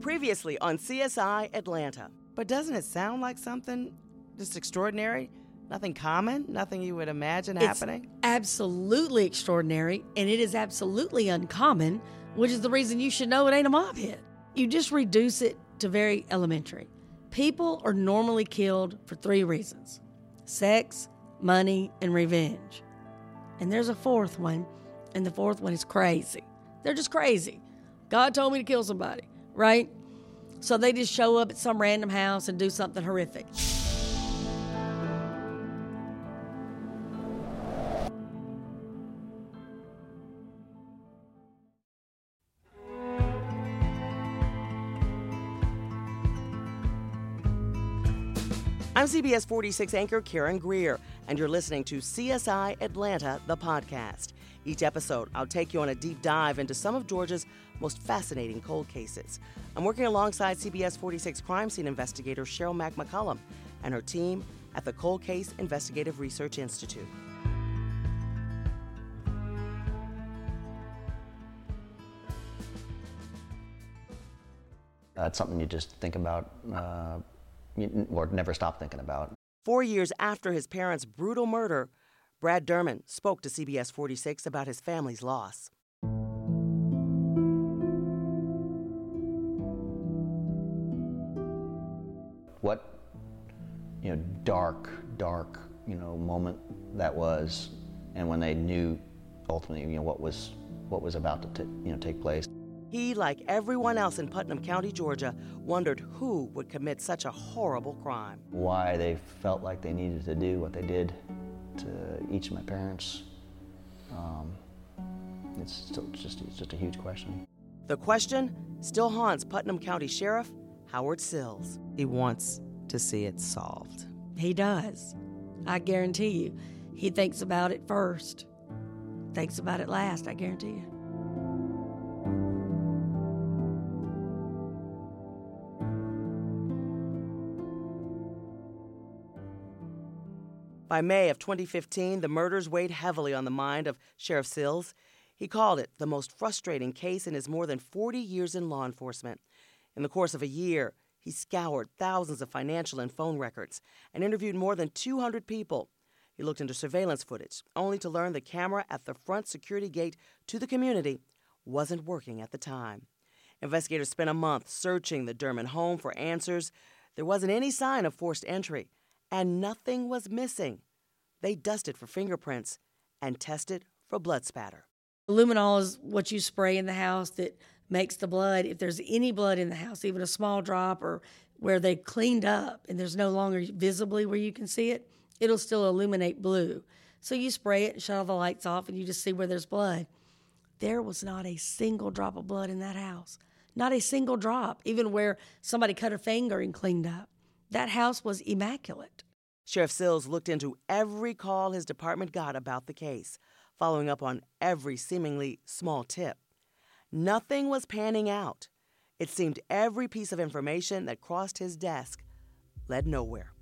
Previously on CSI Atlanta. But doesn't it sound like something just extraordinary? Nothing common? Nothing you would imagine It's happening? absolutely extraordinary, and it is absolutely uncommon, which is the reason you should know it ain't a mob hit. You just reduce it to very elementary. People are normally killed for three reasons sex, money, and revenge. And there's a fourth one, and the fourth one is crazy. They're just crazy. God told me to kill somebody, right? So they just show up at some random house and do something horrific. I'm CBS 46 anchor Karen Greer, and you're listening to CSI Atlanta, the podcast. Each episode, I'll take you on a deep dive into some of Georgia's most fascinating cold cases. I'm working alongside CBS 46 crime scene investigator Sheryl Mack McCollum and her team at the Cold Case Investigative Research Institute. Uh, it's something you just think about, uh, or never stop thinking about. Four years after his parents' brutal murder, Brad Dermond spoke to CBS 46 about his family's loss. What, you know, dark, dark, you know, moment that was, and when they knew ultimately, you know, what was what was about to, t- you know, take place. He, like everyone else in Putnam County, Georgia, wondered who would commit such a horrible crime. Why they felt like they needed to do what they did to each of my parents. Um, it's still just it's just a huge question. The question still haunts Putnam County Sheriff Howard Sills. He wants to see it solved. He does. I guarantee you. He thinks about it first, thinks about it last, I guarantee you. By May of 2015, the murders weighed heavily on the mind of Sheriff Sills. He called it the most frustrating case in his more than 40 years in law enforcement. In the course of a year, he scoured thousands of financial and phone records and interviewed more than 200 people. He looked into surveillance footage, only to learn the camera at the front security gate to the community wasn't working at the time. Investigators spent a month searching the Dermond home for answers. There wasn't any sign of forced entry, and nothing was missing. They dusted for fingerprints and tested for blood spatter. Luminol is what you spray in the house that makes the blood. If there's any blood in the house, even a small drop or where they cleaned up and there's no longer visibly where you can see it, it'll still illuminate blue. So you spray it and shut all the lights off and you just see where there's blood. There was not a single drop of blood in that house. Not a single drop, even where somebody cut a finger and cleaned up. That house was immaculate. Sheriff Sills looked into every call his department got about the case, following up on every seemingly small tip. Nothing was panning out. It seemed every piece of information that crossed his desk led nowhere.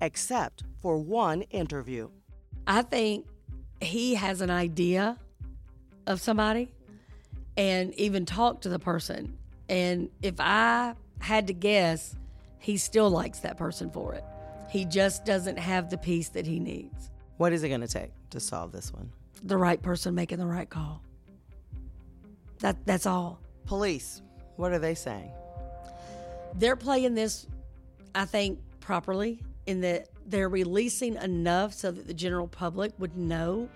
Except for one interview. I think he has an idea of somebody and even talked to the person. And if I had to guess, he still likes that person for it. He just doesn't have the piece that he needs. What is it going to take to solve this one? The right person making the right call. That that's all. Police, what are they saying? They're playing this, I think, properly in that they're releasing enough so that the general public would know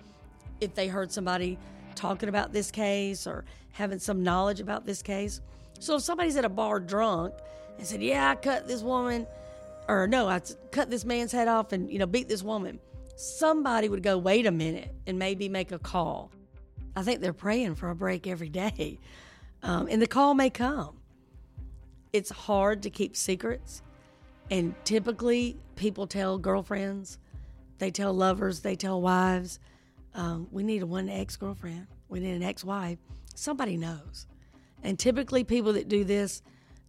if they heard somebody talking about this case or having some knowledge about this case. So if somebody's at a bar drunk and said, "Yeah, I cut this woman," or "No, I cut this man's head off and you know beat this woman," somebody would go, "Wait a minute," and maybe make a call. I think they're praying for a break every day, um, and the call may come. It's hard to keep secrets, and typically people tell girlfriends, they tell lovers, they tell wives. Um, we need a one ex girlfriend. We need an ex wife. Somebody knows. And typically, people that do this,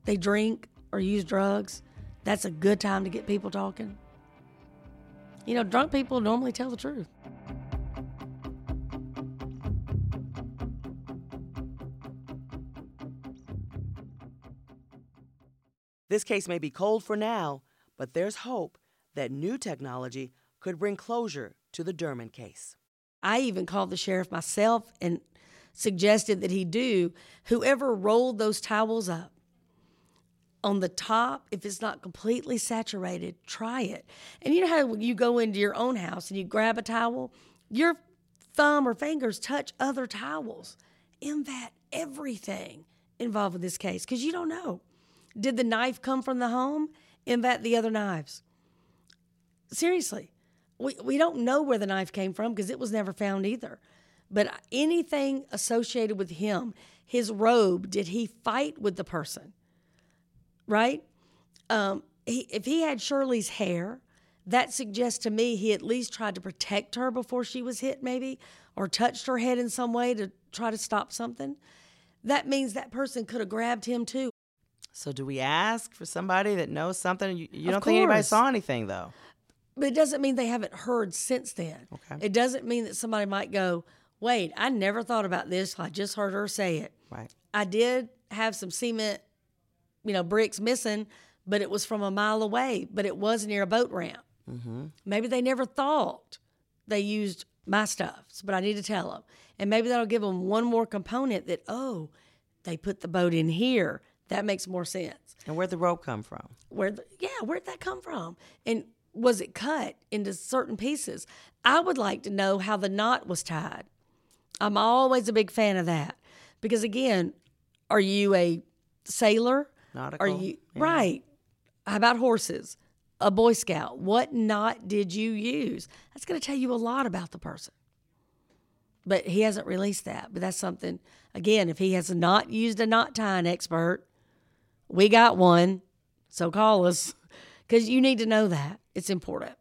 they drink or use drugs. That's a good time to get people talking. You know, drunk people normally tell the truth. This case may be cold for now, but there's hope that new technology could bring closure to the Dermond case. I even called the sheriff myself and suggested that he do. Whoever rolled those towels up on the top, if it's not completely saturated, try it. And you know how you go into your own house and you grab a towel, your thumb or fingers touch other towels. In that, everything involved in this case, because you don't know. Did the knife come from the home? In that, the other knives. Seriously, we, we don't know where the knife came from because it was never found either. But anything associated with him, his robe, did he fight with the person? Right? Um, he, if he had Shirley's hair, that suggests to me he at least tried to protect her before she was hit, maybe, or touched her head in some way to try to stop something. That means that person could have grabbed him too. So, do we ask for somebody that knows something? You, you don't think anybody saw anything, though? But it doesn't mean they haven't heard since then. Okay. It doesn't mean that somebody might go, wait, I never thought about this. I just heard her say it. Right. I did have some cement, you know, bricks missing, but it was from a mile away, but it was near a boat ramp. Mm-hmm. Maybe they never thought they used my stuff, but I need to tell them. And maybe that'll give them one more component that, oh, they put the boat in here. That makes more sense. And where'd the rope come from? Where, the, yeah, where'd that come from? And was it cut into certain pieces? I would like to know how the knot was tied. I'm always a big fan of that because again, are you a sailor? Nautical. Are you yeah. right? How about horses? A Boy Scout. What knot did you use? That's going to tell you a lot about the person. But he hasn't released that. But that's something. Again, if he has not used a knot tying expert, we got one. So call us because you need to know that. It's important.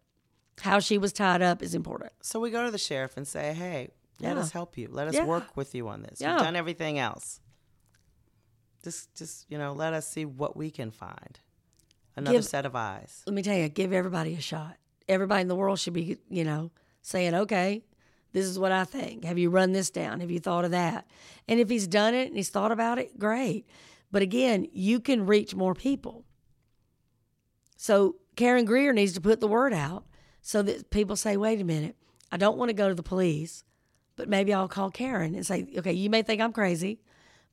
How she was tied up is important. So we go to the sheriff and say, hey, let yeah. us help you. Let us yeah. work with you on this. Yeah. You've done everything else. Just, just you know, let us see what we can find. Another give, set of eyes. Let me tell you, give everybody a shot. Everybody in the world should be, you know, saying, okay, this is what I think. Have you run this down? Have you thought of that? And if he's done it and he's thought about it, great. But again, you can reach more people. So Karen Greer needs to put the word out so that people say, wait a minute, I don't want to go to the police, but maybe I'll call Karen and say, okay, you may think I'm crazy,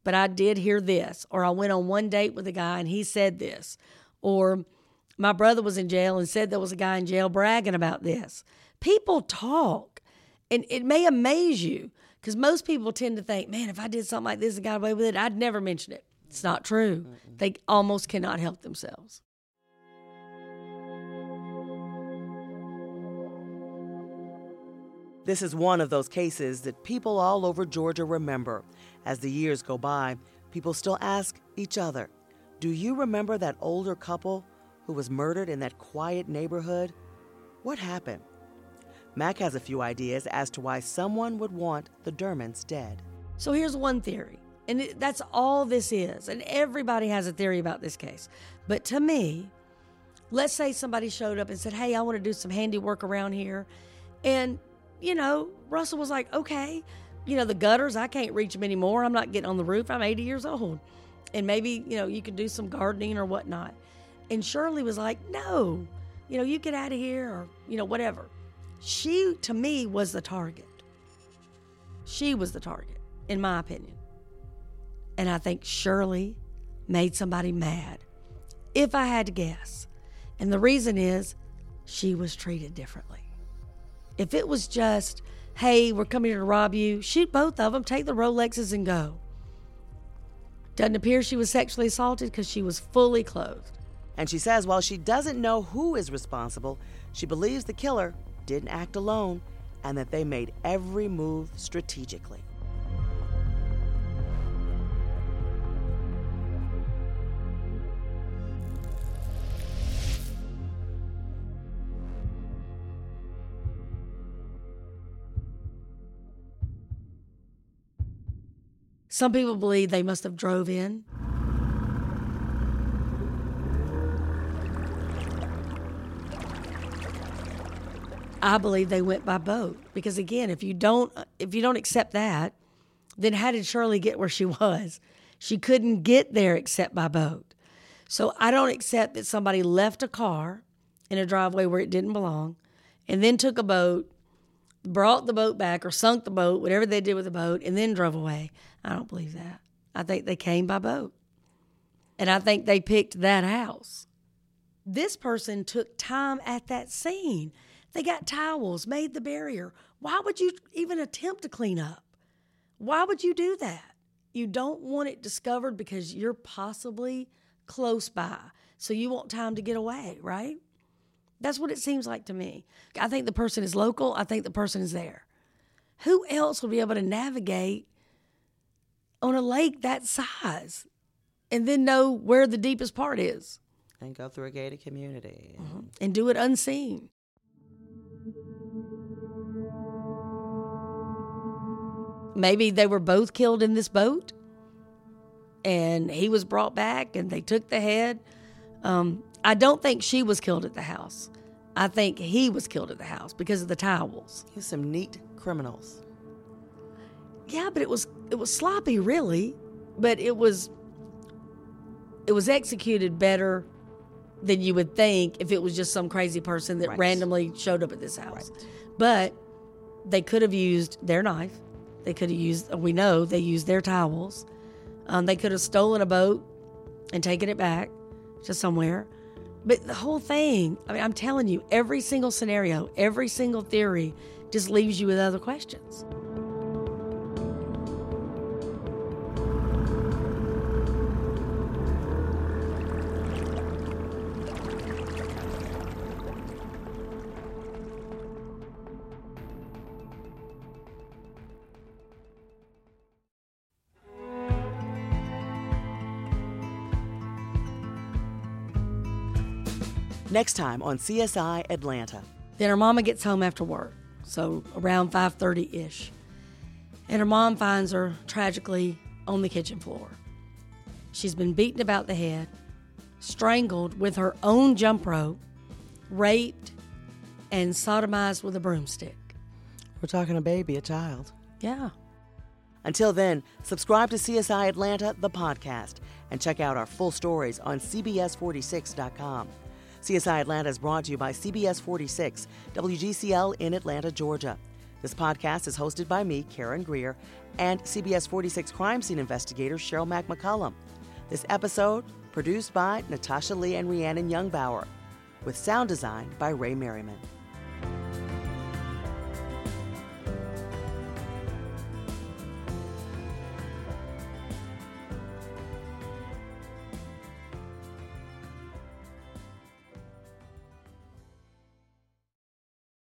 but I did hear this. Or I went on one date with a guy and he said this. Or my brother was in jail and said there was a guy in jail bragging about this. People talk, and it may amaze you because most people tend to think, man, if I did something like this and got away with it, I'd never mention it. It's not true. They almost cannot help themselves. This is one of those cases that people all over Georgia remember. As the years go by, people still ask each other, Do you remember that older couple who was murdered in that quiet neighborhood? What happened? Mac has a few ideas as to why someone would want the Dermonds dead. So here's one theory, and that's all this is. And everybody has a theory about this case. But to me, let's say somebody showed up and said, Hey, I want to do some handiwork around here. And you know, Russell was like, okay, you know, the gutters, I can't reach them anymore. I'm not getting on the roof. I'm 80 years old. And maybe, you know, you could do some gardening or whatnot. And Shirley was like, no, you know, you get out of here or, you know, whatever. She, to me, was the target. She was the target, in my opinion. And I think Shirley made somebody mad, if I had to guess. And the reason is she was treated differently. If it was just, hey, we're coming here to rob you, shoot both of them, take the Rolexes and go. Doesn't appear she was sexually assaulted because she was fully clothed. And she says while she doesn't know who is responsible, she believes the killer didn't act alone and that they made every move strategically. Some people believe they must have drove in. I believe they went by boat because again, if you don't if you don't accept that, then how did Shirley get where she was? She couldn't get there except by boat. So I don't accept that somebody left a car in a driveway where it didn't belong and then took a boat, brought the boat back or sunk the boat, whatever they did with the boat, and then drove away. I don't believe that. I think they came by boat. And I think they picked that house. This person took time at that scene. They got towels, made the barrier. Why would you even attempt to clean up? Why would you do that? You don't want it discovered because you're possibly close by. So you want time to get away, right? That's what it seems like to me. I think the person is local. I think the person is there. Who else would be able to navigate on a lake that size and then know where the deepest part is And go through a gated community. and do it unseen? Maybe they were both killed in this boat and he was brought back and they took the head. Um, I don't think she was killed at the house. I think he was killed at the house because of the towels. He's some neat criminals. Yeah, but it was it was sloppy, really. But it was it was executed better than you would think if it was just some crazy person that Right. randomly showed up at this house. Right. But they could have used their knife. They could have used. We know they used their towels. Um, they could have stolen a boat and taken it back to somewhere. But the whole thing, I mean, I'm telling you, every single scenario, every single theory just leaves you with other questions. Next time on CSI Atlanta. Then her mama gets home after work, so around 5:30-ish. And her mom finds her tragically on the kitchen floor. She's been beaten about the head, strangled with her own jump rope, raped, and sodomized with a broomstick. We're talking a baby, a child. Yeah. Until then, subscribe to CSI Atlanta, the podcast, and check out our full stories on CBS46.com. CSI Atlanta is brought to you by CBS 46, WGCL in Atlanta, Georgia. This podcast is hosted by me, Karen Greer, and CBS 46 crime scene investigator Sheryl Mack McCollum. This episode produced by Natasha Lee and Rhiannon Youngbauer, with sound design by Ray Merriman.